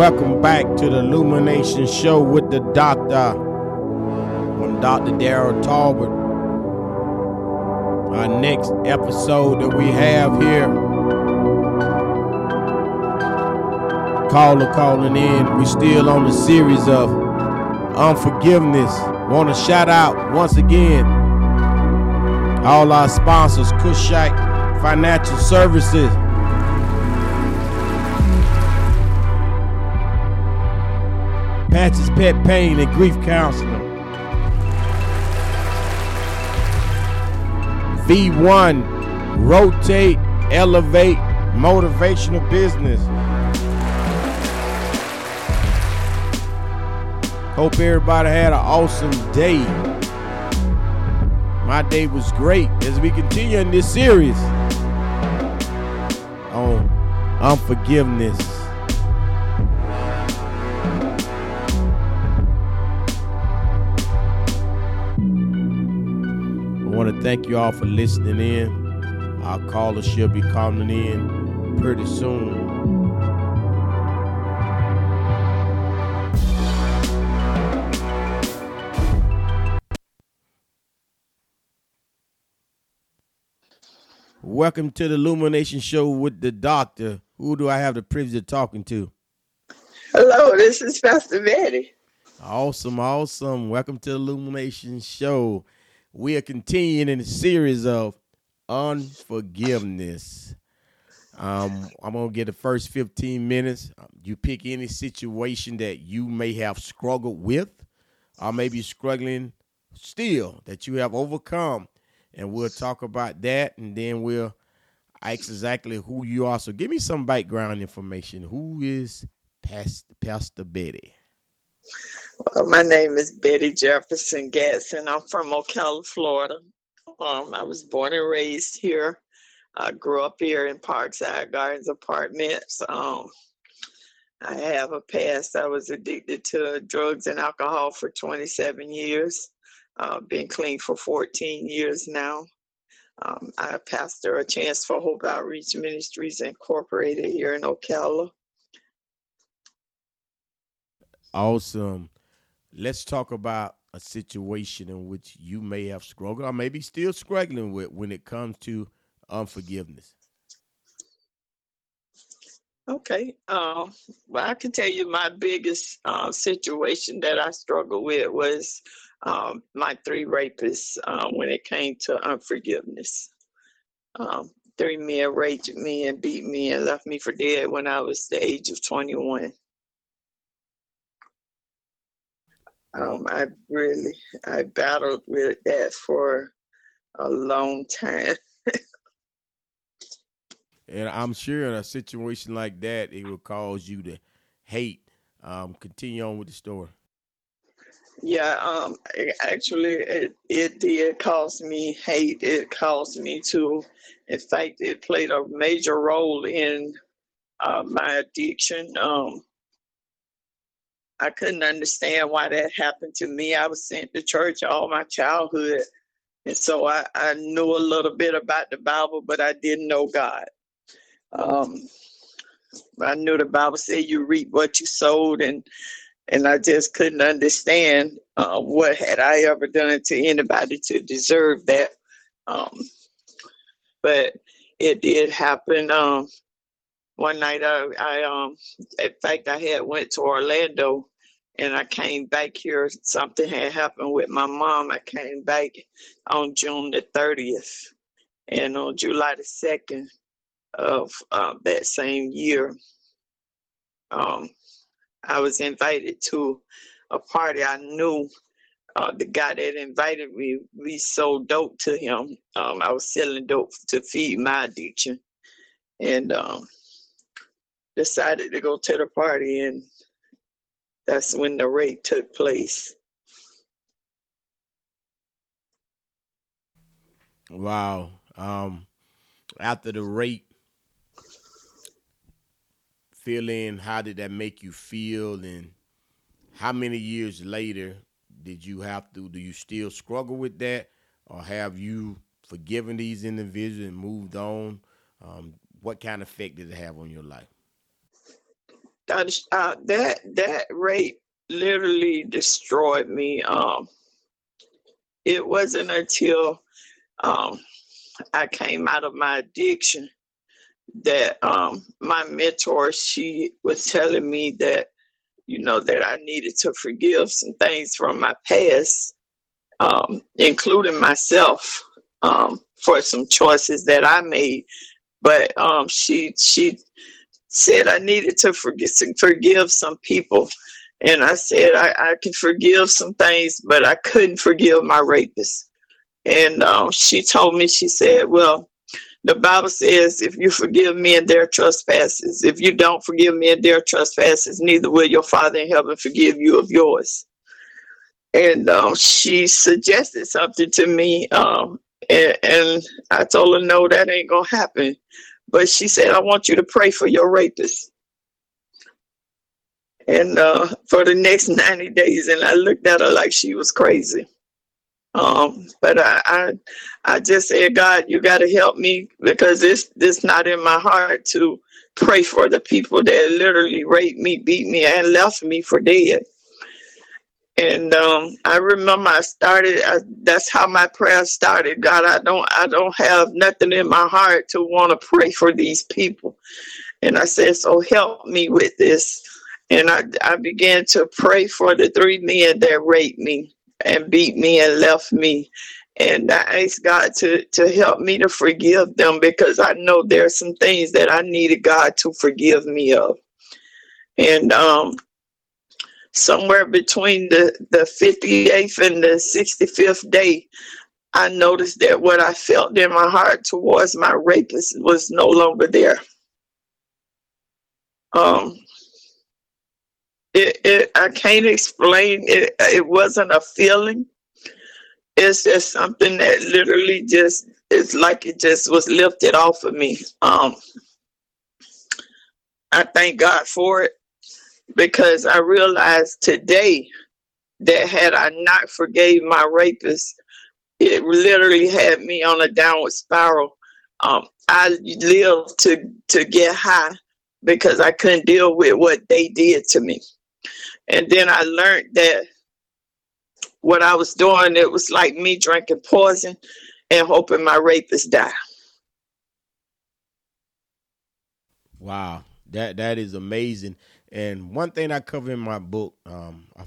Welcome back to the Illumination Show with the Doctor. I'm Dr. Daryl Talbot. Our next episode that we have here. Caller calling in. We're still on the series of unforgiveness. Want to shout out once again all our sponsors, Cushite Financial Services. Patches Pet Pain and Grief Counseling. V1 Rotate, Elevate, Motivational Business. Hope everybody had an awesome day. My day was great as we continue in this series on unforgiveness. Want to thank you all for listening in. Our caller should be calling in pretty soon. Welcome to the Illumination Show with the Doctor. Who do I have the privilege of talking to? Hello, this is Pastor Betti. Awesome, awesome. Welcome to the Illumination Show. We are continuing in a series of unforgiveness. Um, I'm gonna get the first 15 minutes. You pick any situation that you may have struggled with, or maybe struggling still that you have overcome, and we'll talk about that, and then we'll ask exactly who you are. So give me some background information. Who is Pastor, Pastor Betti? Well, my name is Betti Jefferson Gadson. I'm from Ocala, Florida. Um, I was born and raised here. I grew up here in Parkside Gardens Apartments. Um, I have a past. I was addicted to drugs and alcohol for 27 years. Uh, been clean for 14 years now. Um, I pastor a Chance for Hope Outreach Ministries Incorporated here in Ocala. Awesome. Let's talk about a situation in which you may have struggled or maybe still struggling with when it comes to unforgiveness. Okay. Uh, well, I can tell you my biggest uh, situation that I struggled with was um, my three rapists uh, when it came to unforgiveness. Um, three men raped me and beat me and left me for dead when I was the age of 21. Um, I really, I battled with that for a long time. and I'm sure in a situation like that, it will cause you to hate. Um, continue on with the story. Yeah, um, actually, it, it did cause me hate. It caused me to, in fact, it played a major role in uh, my addiction. Um, I couldn't understand why that happened to me. I was sent to church all my childhood. And so I, I knew a little bit about the Bible, but I didn't know God. Um, I knew the Bible said you reap what you sowed, and and I just couldn't understand uh, what had I ever done to anybody to deserve that. Um, but it did happen. Um, one night, I, I um, in fact, I had went to Orlando and I came back here. Something had happened with my mom. I came back on June the 30th, and on July the 2nd of uh, that same year, um, I was invited to a party. I knew uh, the guy that invited me. We sold dope to him. Um, I was selling dope to feed my addiction, and um, decided to go to the party and that's when the rape took place. Wow. Um, after the rape, feeling, how did that make you feel? And how many years later did you have to, do you still struggle with that? Or have you forgiven these individuals and moved on? Um, what kind of effect did it have on your life? Uh, that that rape literally destroyed me. Um, it wasn't until um, I came out of my addiction that um, my mentor she was telling me that you know that I needed to forgive some things from my past, um, including myself um, for some choices that I made. But um, she she said I needed to forgive forgive some people, and I said I, I could forgive some things, but I couldn't forgive my rapist. And um, she told me, she said, Well, the Bible says, if you forgive men their trespasses, if you don't forgive men their trespasses, neither will your Father in heaven forgive you of yours. And um, she suggested something to me, um, and, and, I told her, no, that ain't going to happen. But she said, I want you to pray for your rapist. And uh, for the next 90 days, and I looked at her like she was crazy. Um, but I, I, I just said, God, you got to help me because this, this not in my heart to pray for the people that literally raped me, beat me, and left me for dead. And um, I remember I started. I, that's how my prayer started. God, I don't, I don't have nothing in my heart to want to pray for these people. And I said, so help me with this. And I, I began to pray for the three men that raped me and beat me and left me. And I asked God to, to help me to forgive them because I know there are some things that I needed God to forgive me of. And um, somewhere between the, the 58th and the 65th day, I noticed that what I felt in my heart towards my rapist was no longer there. Um, it, it I can't explain it. It wasn't a feeling. It's just something that literally just it's like it just was lifted off of me. Um, I thank God for it because I realized today that had I not forgave my rapist, it literally had me on a downward spiral. Um, I lived to to get high because I couldn't deal with what they did to me. And then I learned that what I was doing, it was like me drinking poison and hoping my rapist die. Wow, that that is amazing. And one thing I cover in my book, um, I,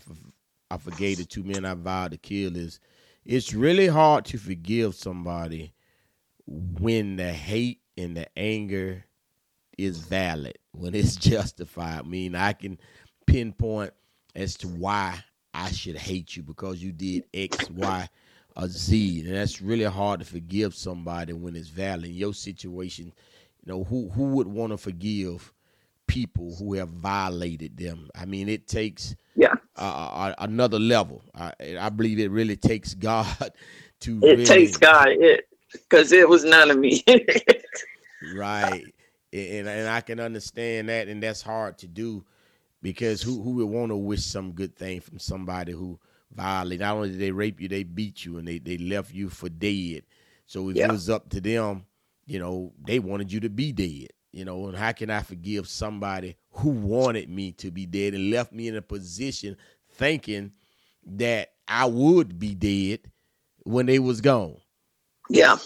I forgave the two men I vowed to kill is it's really hard to forgive somebody when the hate and the anger is valid, when it's justified. I mean, I can pinpoint as to why I should hate you because you did X, Y, or Z. And that's really hard to forgive somebody when it's valid. In your situation, you know, who who would want to forgive people who have violated them? I mean, it takes yeah uh, another level. I, I believe it really takes God to. It really, takes God, it because it, it was none of me. right, and and I can understand that, and that's hard to do because who who would want to wish some good thing from somebody who violated? Not only did they rape you, they beat you and they they left you for dead. So if yeah. it was up to them, you know, they wanted you to be dead. You know, and how can I forgive somebody who wanted me to be dead and left me in a position thinking that I would be dead when they was gone? Yeah.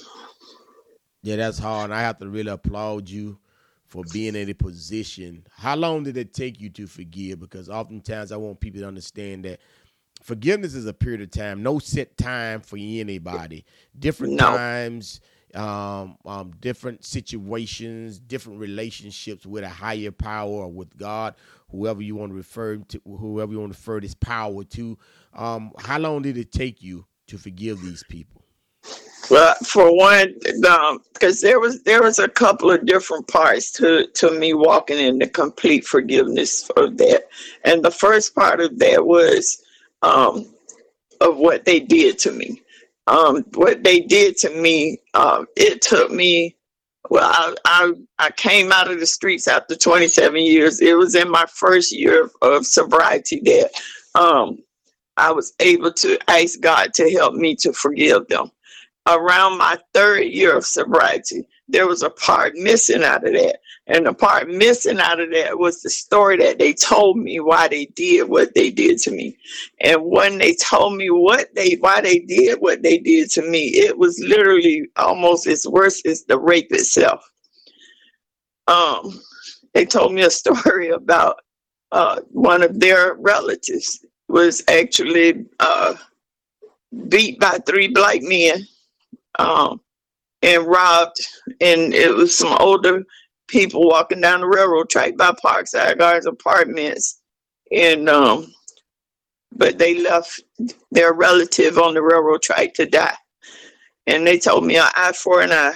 Yeah, that's hard. And I have to really applaud you for being in a position. How long did it take you to forgive? Because oftentimes I want people to understand that forgiveness is a period of time, no set time for anybody. Different no. times, um, um, different situations, different relationships with a higher power or with God, whoever you want to refer to, whoever you want to refer this power to. Um, how long did it take you to forgive these people? Well, for one, because um, there was there was a couple of different parts to to me walking in the complete forgiveness of that, and the first part of that was um, of what they did to me. Um, what they did to me, um, it took me. Well, I, I I came out of the streets after 27 years. It was in my first year of, of sobriety that um, I was able to ask God to help me to forgive them around my third year of sobriety, there was a part missing out of that. And the part missing out of that was the story that they told me why they did what they did to me. And when they told me what they why they did what they did to me, it was literally almost as worse as the rape itself. Um, they told me a story about uh, one of their relatives was actually uh, beat by three black men um, and robbed. And it was some older people walking down the railroad track by Parkside Gardens Apartments. And um, but they left their relative on the railroad track to die. And they told me an eye for an eye,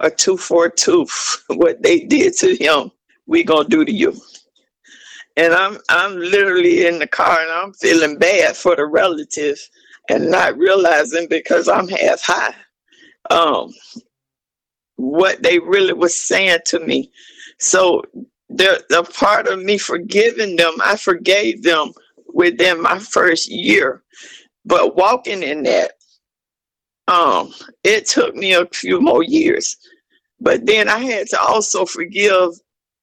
a tooth for a tooth. What they did to him, we gonna do to you. And I'm I'm literally in the car and I'm feeling bad for the relative and not realizing because I'm half high um, what they really was saying to me. So the the part of me forgiving them, I forgave them within my first year. But walking in that, um, it took me a few more years. But then I had to also forgive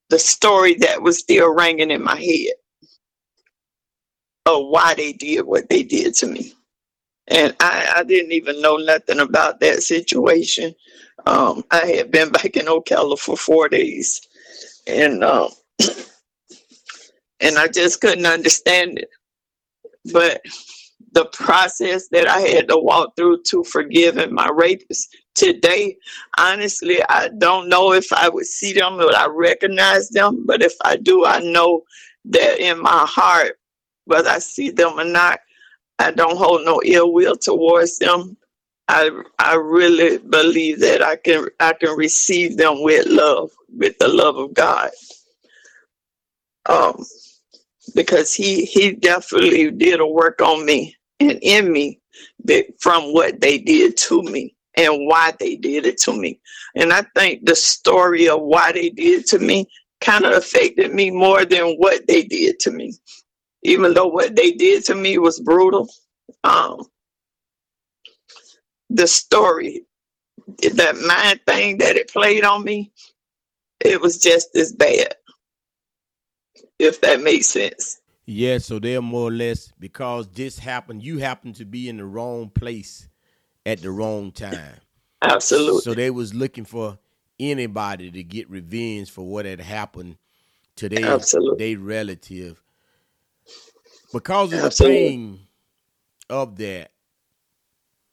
the story that was still ringing in my head of why they did what they did to me and I, I didn't even know nothing about that situation. Um, I had been back in Ocala for four days, and um, and I just couldn't understand it. But the process that I had to walk through to forgiving my rapist today, honestly, I don't know if I would see them or I recognize them. But if I do, I know that in my heart, whether I see them or not, I don't hold no ill will towards them. I I really believe that I can I can receive them with love, with the love of God. Um, because he he definitely did a work on me and in me from what they did to me and why they did it to me. And I think the story of why they did to me kind of affected me more than what they did to me even though what they did to me was brutal. Um, the story, that mind thing that it played on me, it was just as bad. If that makes sense. Yeah, so they're more or less because this happened, you happened to be in the wrong place at the wrong time. Absolutely. So they was looking for anybody to get revenge for what had happened to their, their relative because of Absolutely. the pain of that,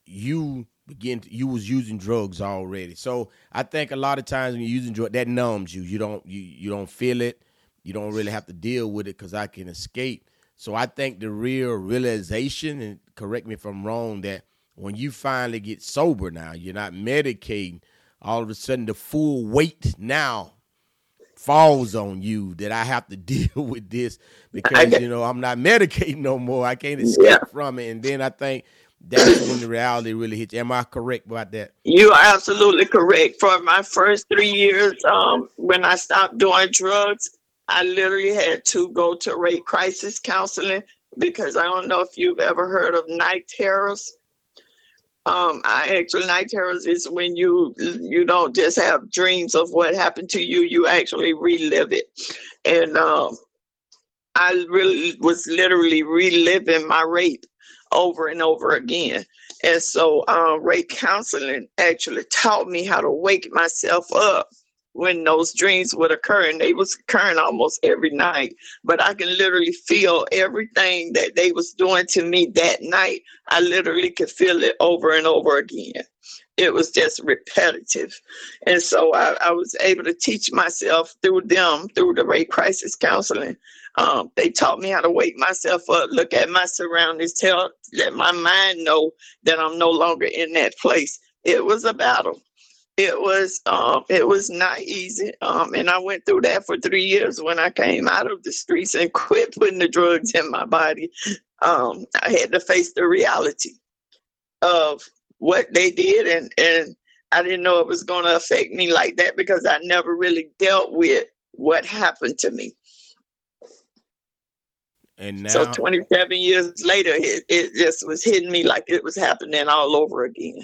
you begin to, you was using drugs already. So I think a lot of times when you're using drugs, that numbs you. You don't you you don't feel it. You don't really have to deal with it because I can escape. So I think the real realization, and correct me if I'm wrong, that when you finally get sober now, you're not medicating, all of a sudden the full weight now falls on you that I have to deal with this because you know I'm not medicating no more. I can't escape yeah. from it. And then I think that's when the reality really hits. Am I correct about that? You are absolutely correct. For my first three years, um, when I stopped doing drugs, I literally had to go to rape crisis counseling because I don't know if you've ever heard of night terrors. Um, I actually night terrors is when you you don't just have dreams of what happened to you, you actually relive it. And um, I really was literally reliving my rape over and over again. And so um, rape counseling actually taught me how to wake myself up when those dreams would occur and they was occurring almost every night. But i can literally feel everything that they was doing to me that night. I literally could feel it over and over again. It was just repetitive. And so i, I was able to teach myself through them through the rape crisis counseling. Um, they taught me how to wake myself up look at my surroundings tell let my mind know that i'm no longer in that place. It was a battle it was um, it was not easy um, and i went through that for three years when i came out of the streets and quit putting the drugs in my body. Um, i had to face the reality of what they did and and i didn't know it was going to affect me like that because i never really dealt with what happened to me. And now, so 27 years later it, it just was hitting me like it was happening all over again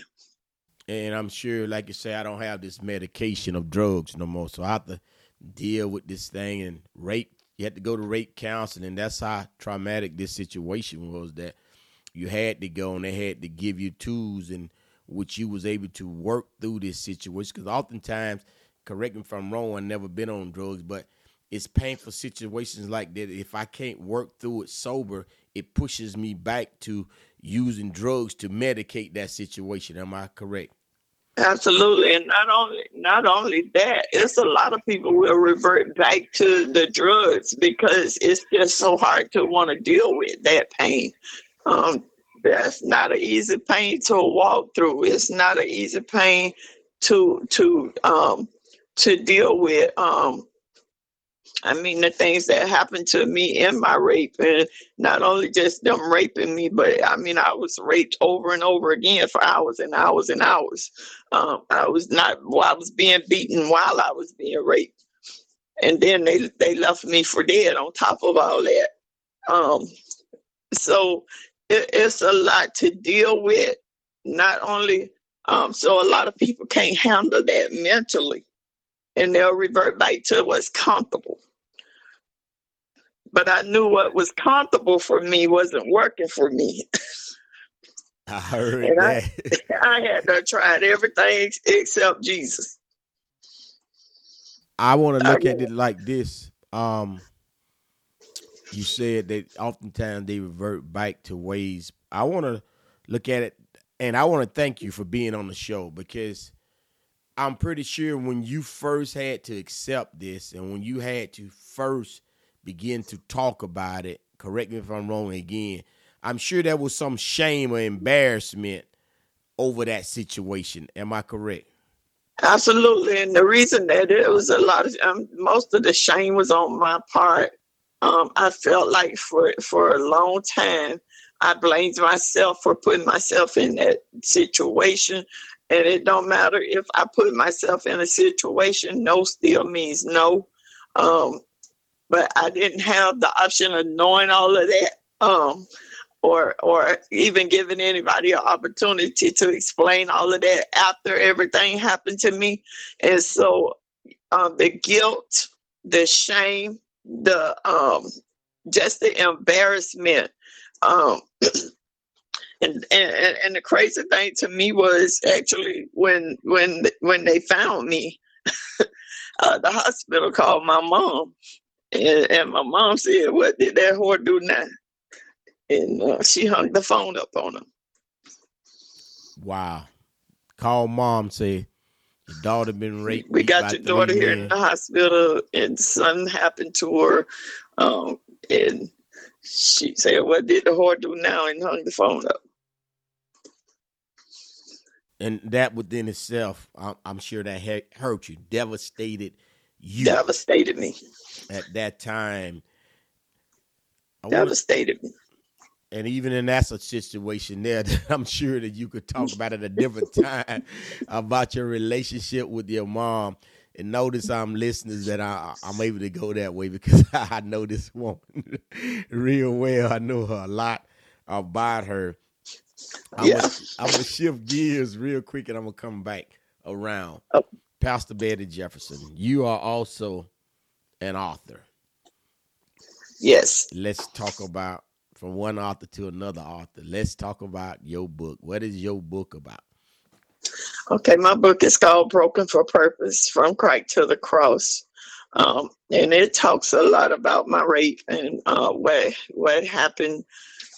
and I'm sure, like you say, I don't have this medication of drugs no more, so I have to deal with this thing and rape. You had to go to rape counseling. That's how traumatic this situation was. That you had to go and they had to give you tools and which you was able to work through this situation. Because oftentimes, correct me if I'm wrong, I've never been on drugs, but it's painful situations like that. If I can't work through it sober, it pushes me back to using drugs to medicate that situation. Am I correct? Absolutely, and not only not only that, it's a lot of people will revert back to the drugs because it's just so hard to want to deal with that pain. Um, that's not an easy pain to walk through. It's not an easy pain to to um, to deal with. Um, I mean, the things that happened to me in my rape, and not only just them raping me, but I mean, I was raped over and over again for hours and hours and hours. Um, I was not, well, I was being beaten while I was being raped, and then they they left me for dead on top of all that. Um, so it, it's a lot to deal with. Not only, um, so a lot of people can't handle that mentally and they'll revert back to what's comfortable. But I knew what was comfortable for me wasn't working for me. I heard and that. I, I had to try everything except Jesus. I want to look at it like this. Um, you said that oftentimes they revert back to ways. I want to look at it, and I want to thank you for being on the show because I'm pretty sure when you first had to accept this and when you had to first begin to talk about it, correct me if I'm wrong again, I'm sure there was some shame or embarrassment over that situation. Am I correct? Absolutely. And the reason that it was a lot of um, most of the shame was on my part. Um, I felt like for for a long time I blamed myself for putting myself in that situation and it don't matter if I put myself in a situation, no still means no. Um, but I didn't have the option of knowing all of that. Um, or or even giving anybody an opportunity to explain all of that after everything happened to me. And so um, the guilt, the shame, the um, just the embarrassment um, and, and and the crazy thing to me was actually when when when they found me, uh, the hospital called my mom, and, and, my mom said, "What did that whore do now?" And uh, she hung the phone up on him. Wow! Call mom. Say your daughter been raped. We got your daughter here in the hospital, and something happened to her, um, and she said, "What did the whore do now?" and hung the phone up and that within itself, I'm, I'm sure that hurt you, devastated you, devastated me at that time. I devastated me. And even in that situation there, I'm sure that you could talk about at a different time about your relationship with your mom. And notice I'm listeners that I, I'm able to go that way because I know this woman real well. I know her a lot about her. I'm yeah. Gonna shift gears real quick, and I'm gonna come back around. Oh. Pastor Betti Jefferson, you are also an author. Yes. Let's talk about from one author to another author. Let's talk about your book. What is your book about? Okay, my book is called Broken for Purpose From Crack to the Cross. Um, and it talks a lot about my rape and uh, what what happened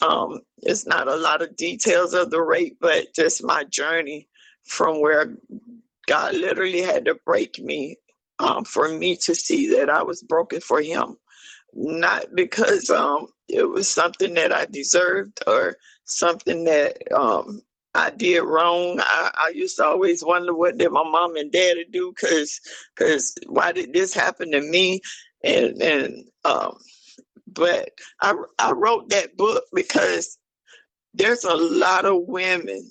um, it's not a lot of details of the rape, but just my journey from where God literally had to break me um, for me to see that I was broken for Him. Not because um, it was something that I deserved or something that um, I did wrong. I, I, used to always wonder what did my mom and daddy do because because why did this happen to me? And and um, but I, I wrote that book because there's a lot of women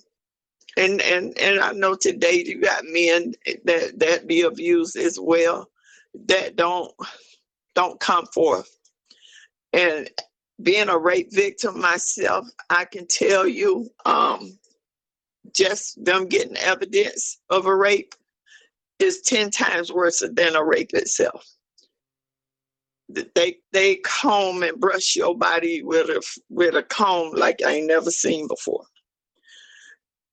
and and and I know today you got men that that be abused as well that don't don't come forth. And being a rape victim myself, I can tell you um, just them getting evidence of a rape is 10 times worse than a rape itself. They they comb and brush your body with a with a comb like I ain't never seen before.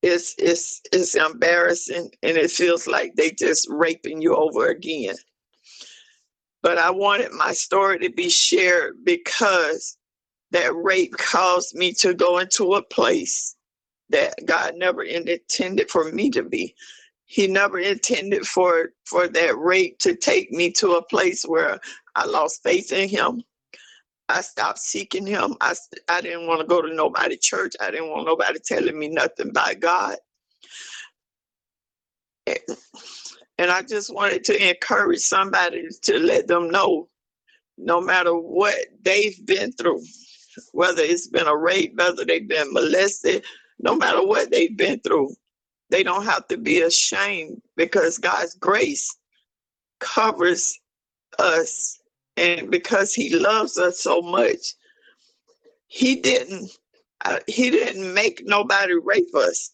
It's it's it's embarrassing and it feels like they just raping you over again. But I wanted my story to be shared because that rape caused me to go into a place that God never intended for me to be. He never intended for for that rape to take me to a place where I lost faith in him. I stopped seeking him. I, I didn't want to go to nobody church. I didn't want nobody telling me nothing about God. And, and I just wanted to encourage somebody to let them know no matter what they've been through, whether it's been a rape, whether they've been molested, no matter what they've been through, they don't have to be ashamed because God's grace covers us. And because he loves us so much, he didn't uh, he didn't make nobody rape us.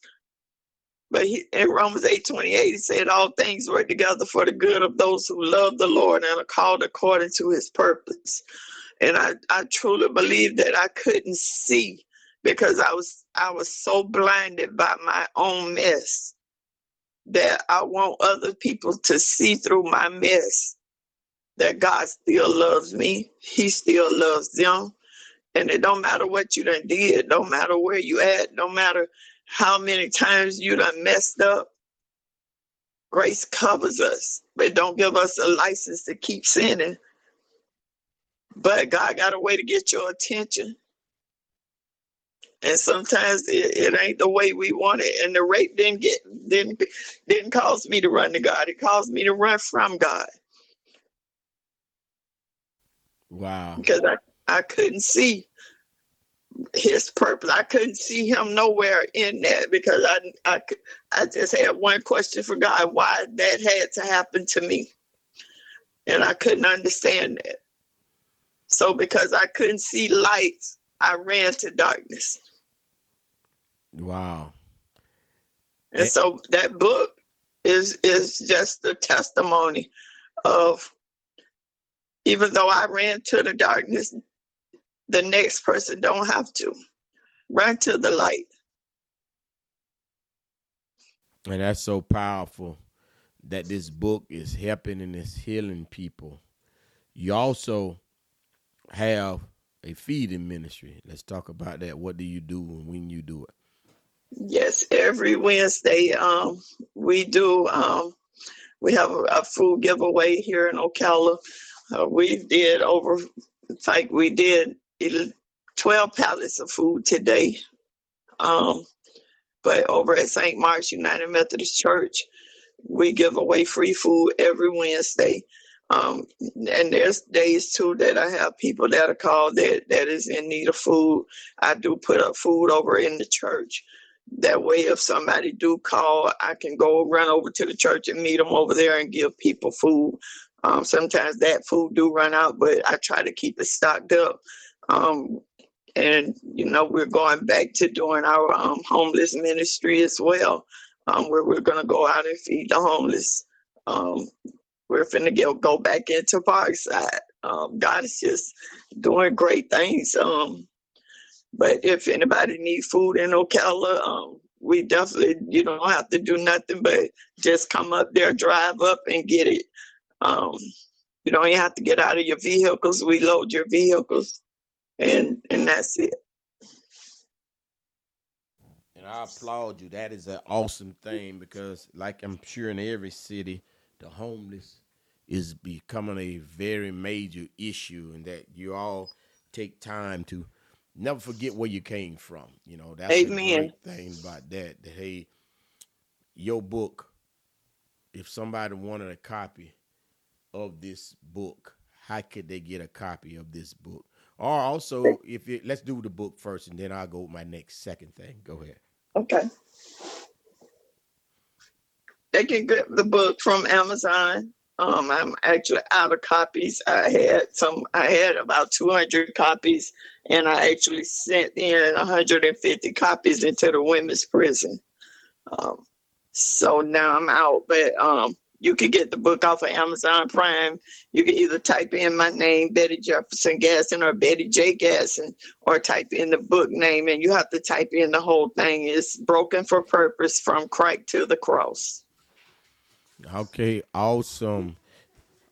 But he, in Romans 8 28, he said, All things work together for the good of those who love the Lord and are called according to his purpose. And I, I truly believe that I couldn't see because I was I was so blinded by my own mess that I want other people to see through my mess that God still loves me. He still loves them. And it don't matter what you done did, no matter where you at, no matter how many times you done messed up. Grace covers us, but don't give us a license to keep sinning. But God got a way to get your attention. And sometimes it, it ain't the way we want it. And the rape didn't get didn't didn't cause me to run to God. It caused me to run from God. Wow. Because I, I couldn't see his purpose. I couldn't see him nowhere in that because I, I, I just had one question for God why that had to happen to me. And I couldn't understand that. So because I couldn't see lights, I ran to darkness. Wow. And eh. so that book is is just a testimony of even though I ran to the darkness, the next person don't have to. Run to the light. And that's so powerful that this book is helping and it's healing people. You also have a feeding ministry. Let's talk about that. What do you do and when you do it? Yes, every Wednesday um, we do. Um, we have a, a, food giveaway here in Ocala. We did over, in fact, we did 12 pallets of food today. Um, but over at St. Mark's United Methodist Church, we give away free food every Wednesday. Um, and there's days too that I have people that are called that that is in need of food. I do put up food over in the church. That way, if somebody do call, I can go run over to the church and meet them over there and give people food. Um, sometimes that food do run out, but I try to keep it stocked up. Um, and you know, we're going back to doing our um, homeless ministry as well, um, where we're going to go out and feed the homeless. Um, we're finna get, go back into Parkside. Um, God is just doing great things. But if anybody needs food in Ocala, we definitely you don't have to do nothing but just come up there, drive up, and get it. Um, you don't even have to get out of your vehicles. We load your vehicles, and and that's it. And I applaud you. That is an awesome thing because, like I'm sure in every city, the homeless is becoming a very major issue, and that you all take time to never forget where you came from. You know, that's Amen. the great thing about that. That hey, your book, if somebody wanted a copy of this book, how could they get a copy of this book? Or also, if it, let's do the book first, and then I'll go with my next second thing. Go ahead. Okay. They can get the book from Amazon. Um, I'm actually out of copies. I had some. I had about 200 copies, and I actually sent in 150 copies into the women's prison. Um, so now I'm out, but um, you can get the book off of Amazon Prime. You can either type in my name, Betti Jefferson Gadson, or Betti J. Gadson, or type in the book name, and you have to type in the whole thing. It's Broken for Purpose from Crack to the Cross. Okay, awesome.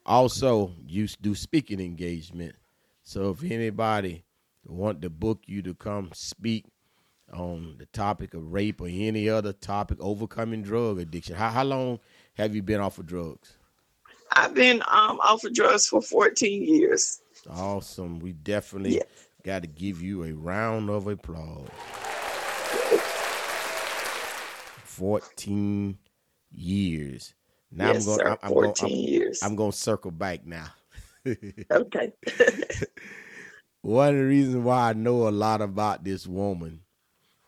Also, you do speaking engagement. So if anybody want to book you to come speak on the topic of rape or any other topic, overcoming drug addiction, how, how long have you been off of drugs? I've been um, off of drugs for 14 years. Awesome. We definitely got to give you a round of applause. 14 years. Now yes, I'm going. Sir, I'm, 14 I'm, years. I'm going to circle back now. okay. One of the reasons why I know a lot about this woman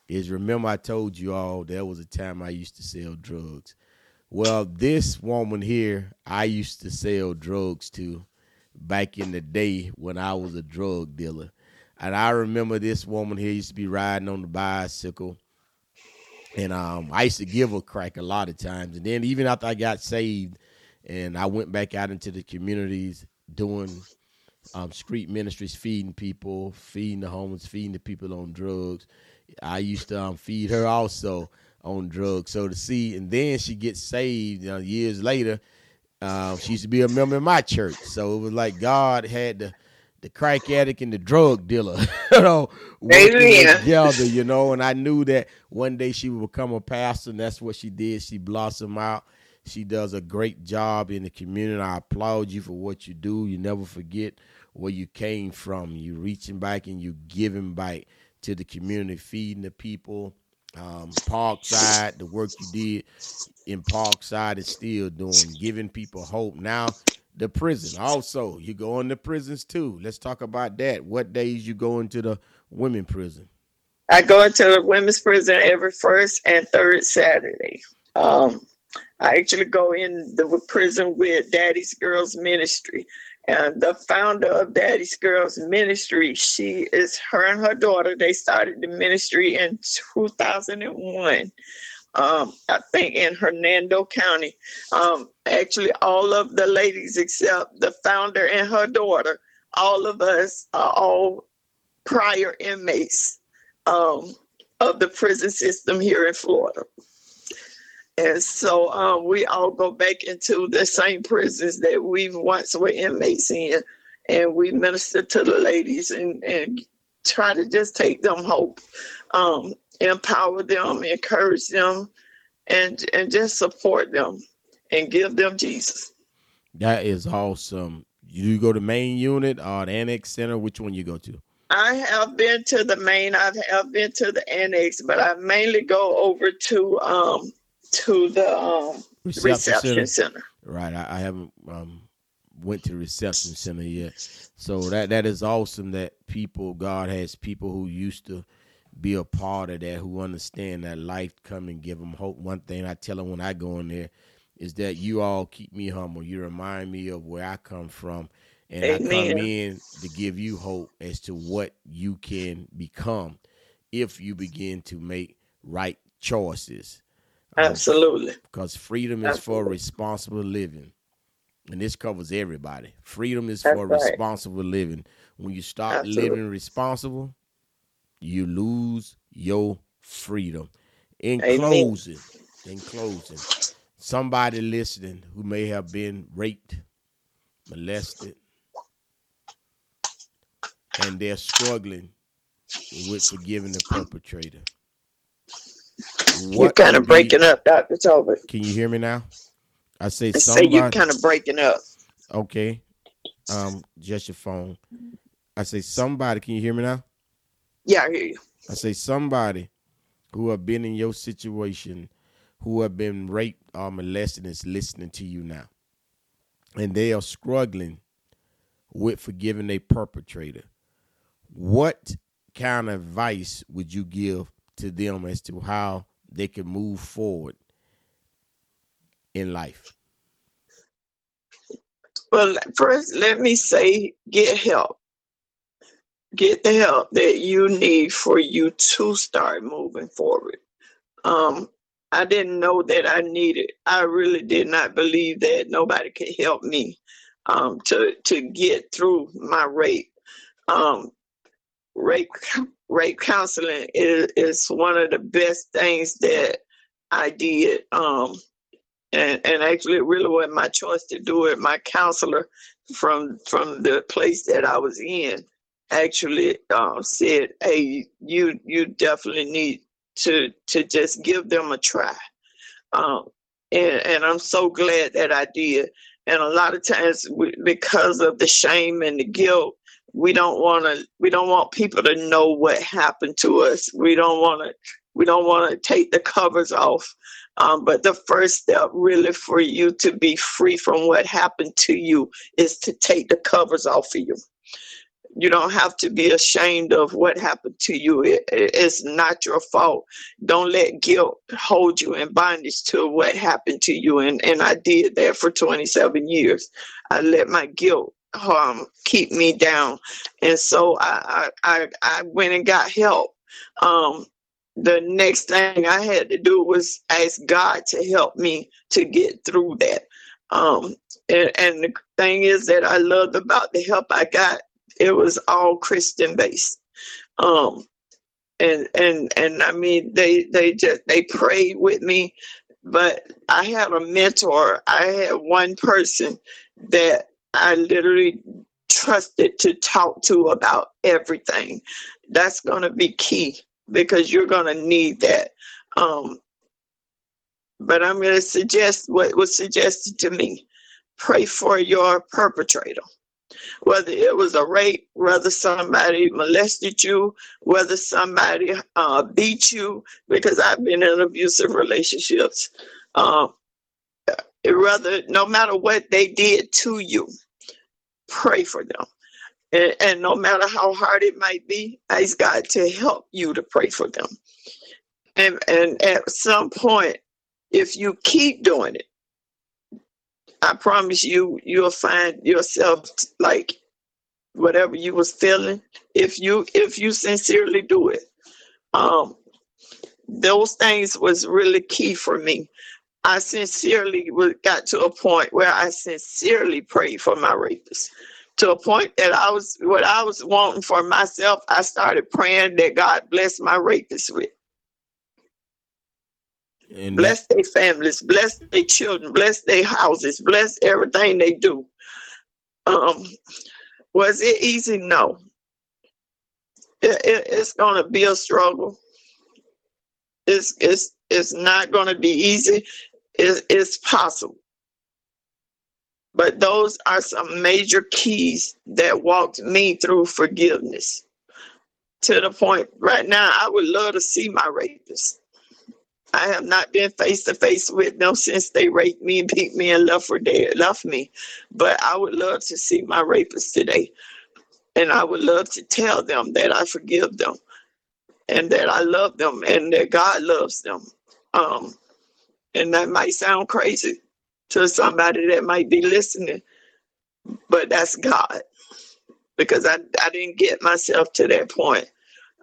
is remember I told you all there was a time I used to sell drugs. Well, this woman here, I used to sell drugs to back in the day when I was a drug dealer. And I remember this woman here used to be riding on the bicycle. And um, I used to give her crack a lot of times. And then even after I got saved and I went back out into the communities doing um, street ministries, feeding people, feeding the homeless, feeding the people on drugs, I used to um, feed her also on drugs. So to see, and then she gets saved you know, years later. Uh, she used to be a member of my church, so it was like God had the the crack addict and the drug dealer, you know, working together, you know. And I knew that one day she would become a pastor, and that's what she did. She blossomed out. She does a great job in the community. I applaud you for what you do. You never forget where you came from. You reaching back and you giving back to the community, feeding the people um, Parkside, the work you did in Parkside is still doing, giving people hope. Now, the prison also, you go into prisons too. Let's talk about that. What days you go into the women prison? I go into the women's prison every first and third Saturday. Um, I actually go in the prison with Daddy's Girls Ministry and the founder of Daddy's Girls Ministry. She is her and her daughter. They started the ministry in 2001. Um, I think in Hernando County. Um, actually, all of the ladies except the founder and her daughter, all of us are all prior inmates um, of the prison system here in Florida. And so um, we all go back into the same prisons that we once were inmates in. And we minister to the ladies and, and try to just take them hope, um, empower them, encourage them, and, and just support them and give them Jesus. That is awesome. You go to main unit or the annex center? Which one you go to? I have been to the main. I have been to the annex, but I mainly go over to um, to the um, reception, reception center. center. Right. I, I haven't um, went to reception center yet. So that that is awesome that people God has people who used to be a part of that who understand that life come and give them hope. One thing I tell them when I go in there is that you all keep me humble. You remind me of where I come from. And Amen. I come in to give you hope as to what you can become if you begin to make right choices. Absolutely. Because freedom is Absolutely. for responsible living. And this covers everybody. Freedom is That's for right. responsible living. When you start Absolutely. living responsible, you lose your freedom. In Amen. closing, in closing, somebody listening who may have been raped, molested, and they're struggling with forgiving the perpetrator. You're kind of breaking up, Dr. Tolbert. Can you hear me now? I say I somebody. Say you're kind of breaking up. Okay. Um, just your phone. I say somebody. Can you hear me now? Yeah, I hear you. I say somebody who have been in your situation, who have been raped or molested, is listening to you now, and they are struggling with forgiving a perpetrator. What kind of advice would you give to them as to how they can move forward in life? Well, first, let me say get help. Get the help that you need for you to start moving forward. Um, I didn't know that I needed. I really did not believe that nobody could help me um, to to get through my rape. Um, rape rape counseling is, is one of the best things that I did. Um, and, and actually, it really wasn't my choice to do it. My counselor from from the place that I was in actually uh, said, "Hey, you you definitely need to to just give them a try." Um, and and I'm so glad that I did. And a lot of times, because of the shame and the guilt, we don't want to. We don't want people to know what happened to us. We don't want to. We don't want to take the covers off. Um, but the first step, really, for you to be free from what happened to you, is to take the covers off of you. You don't have to be ashamed of what happened to you. It, it's not your fault. Don't let guilt hold you in bondage to what happened to you. And, and I did that for 27 years. I let my guilt um, keep me down. And so I, I, I went and got help. Um, the next thing I had to do was ask God to help me to get through that. Um, and, and the thing is that I loved about the help I got it was all Christian based. Um, and and and I mean they they just they prayed with me, but I had a mentor. I had one person that I literally trusted to talk to about everything. That's going to be key because you're going to need that. Um, but I'm going to suggest what was suggested to me. Pray for your perpetrator whether it was a rape, whether somebody molested you, whether somebody uh, beat you, because I've been in abusive relationships. Uh, rather, no matter what they did to you, pray for them. And, and no matter how hard it might be, ask God to help you to pray for them. And, and at some point, if you keep doing it, I promise you, you'll find yourself like whatever you was feeling. If you if you sincerely do it, um, those things was really key for me. I sincerely got to a point where I sincerely prayed for my rapist. To a point that I was what I was wanting for myself, I started praying that God bless my rapist with. And bless their families, bless their children, bless their houses, bless everything they do. Um, was it easy? No. It, it, it's going to be a struggle. It's it's it's not going to be easy. It, it's possible. But those are some major keys that walked me through forgiveness. To the point right now, I would love to see my rapist. I have not been face to face with them since they raped me and beat me and left for dead, left me. But I would love to see my rapists today. And I would love to tell them that I forgive them and that I love them and that God loves them. Um, and that might sound crazy to somebody that might be listening, but that's God because I, I didn't get myself to that point.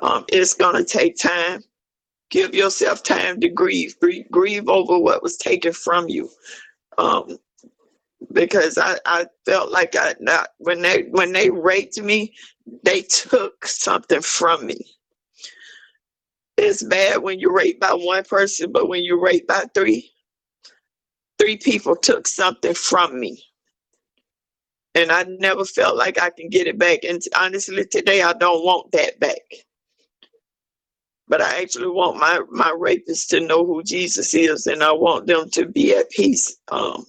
Um, it's going to take time. Give yourself time to grieve. grieve. Grieve over what was taken from you. Um, because I, I felt like I not when they when they raped me, they took something from me. It's bad when you're raped by one person, but when you're raped by three, three people took something from me. And I never felt like I can get it back. And honestly, today I don't want that back but I actually want my my rapists to know who Jesus is, and I want them to be at peace. Um,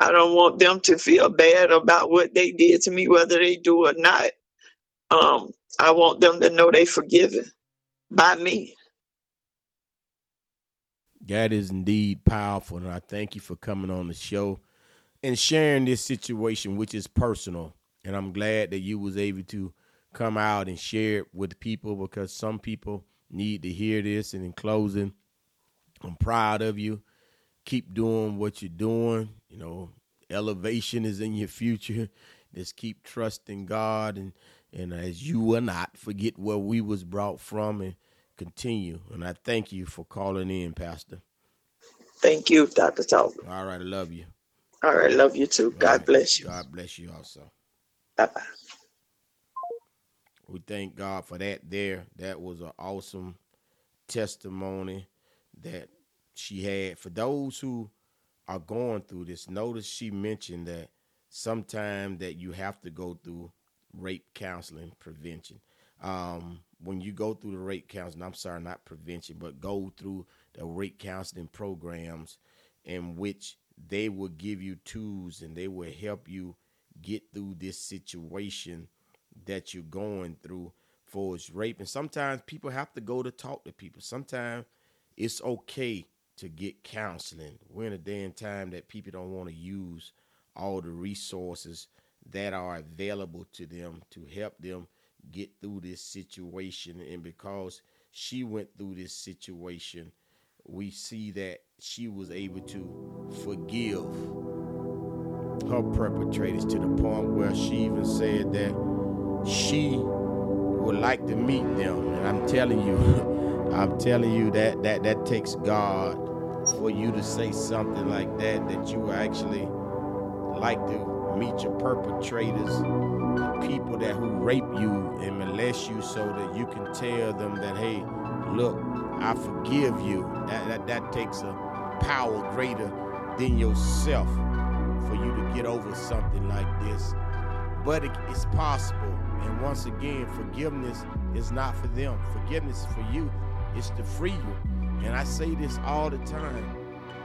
I don't want them to feel bad about what they did to me, whether they do or not. Um, I want them to know they're forgiven by me. That is indeed powerful, and I thank you for coming on the show and sharing this situation, which is personal. And I'm glad that you was able to come out and share it with people because some people need to hear this. And in closing, I'm proud of you. Keep doing what you're doing. You know, elevation is in your future. Just keep trusting God and and as you will not forget where we was brought from and continue. And I thank you for calling in, Pastor. Thank you, Dr. Talk. All right, I love you. All right, love you too. God right. bless you. God bless you also. Bye bye. We thank God for that there. That was an awesome testimony that she had. For those who are going through this, notice she mentioned that sometime that you have to go through rape counseling prevention. Um, when you go through the rape counseling, I'm sorry, not prevention, but go through the rape counseling programs in which they will give you tools and they will help you get through this situation that you're going through for its rape. And sometimes people have to go to talk to people. Sometimes it's okay to get counseling. We're in a day and time that people don't want to use all the resources that are available to them to help them get through this situation. And because she went through this situation, we see that she was able to forgive her perpetrators to the point where she even said that she would like to meet them. And I'm telling you, I'm telling you that that that takes God for you to say something like that that you actually like to meet your perpetrators, people that who rape you and molest you so that you can tell them that hey, look, I forgive you. That that, that takes a power greater than yourself for you to get over something like this. But it, it's possible. And once again, forgiveness is not for them. Forgiveness is for you. It's to free you. And I say this all the time.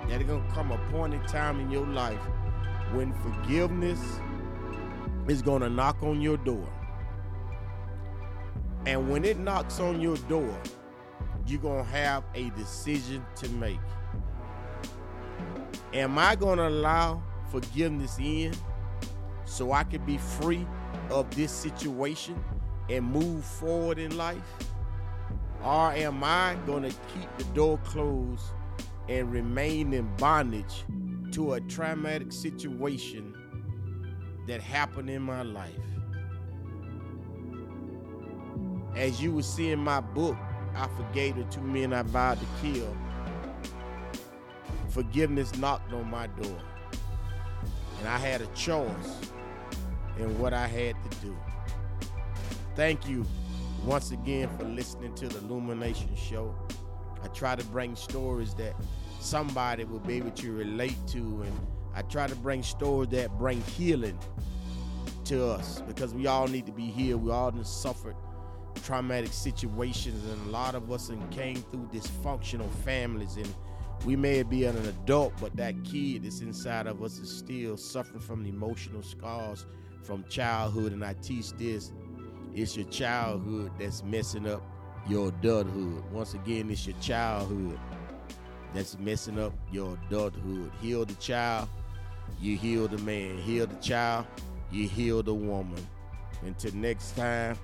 That there's gonna come a point in time in your life when forgiveness is gonna knock on your door. And when it knocks on your door, you're gonna have a decision to make. Am I gonna allow forgiveness in so I can be free of this situation and move forward in life? Or am I going to keep the door closed and remain in bondage to a traumatic situation that happened in my life? As you will see in my book, I forgave the two men I vowed to kill. Forgiveness knocked on my door. And I had a choice in what I had to do. Thank you once again for listening to the Illumination Show. I try to bring stories that somebody will be able to relate to, and I try to bring stories that bring healing to us because we all need to be healed. We all suffered traumatic situations, and a lot of us came through dysfunctional families and we may be an adult, but that kid that's inside of us is still suffering from the emotional scars from childhood. And I teach this it's your childhood that's messing up your adulthood. Once again, it's your childhood that's messing up your adulthood. Heal the child, you heal the man. Heal the child, you heal the woman. Until next time,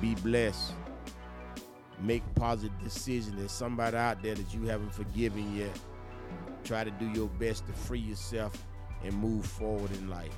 be blessed make positive decisions. There's somebody out there that you haven't forgiven yet. Try to do your best to free yourself and move forward in life.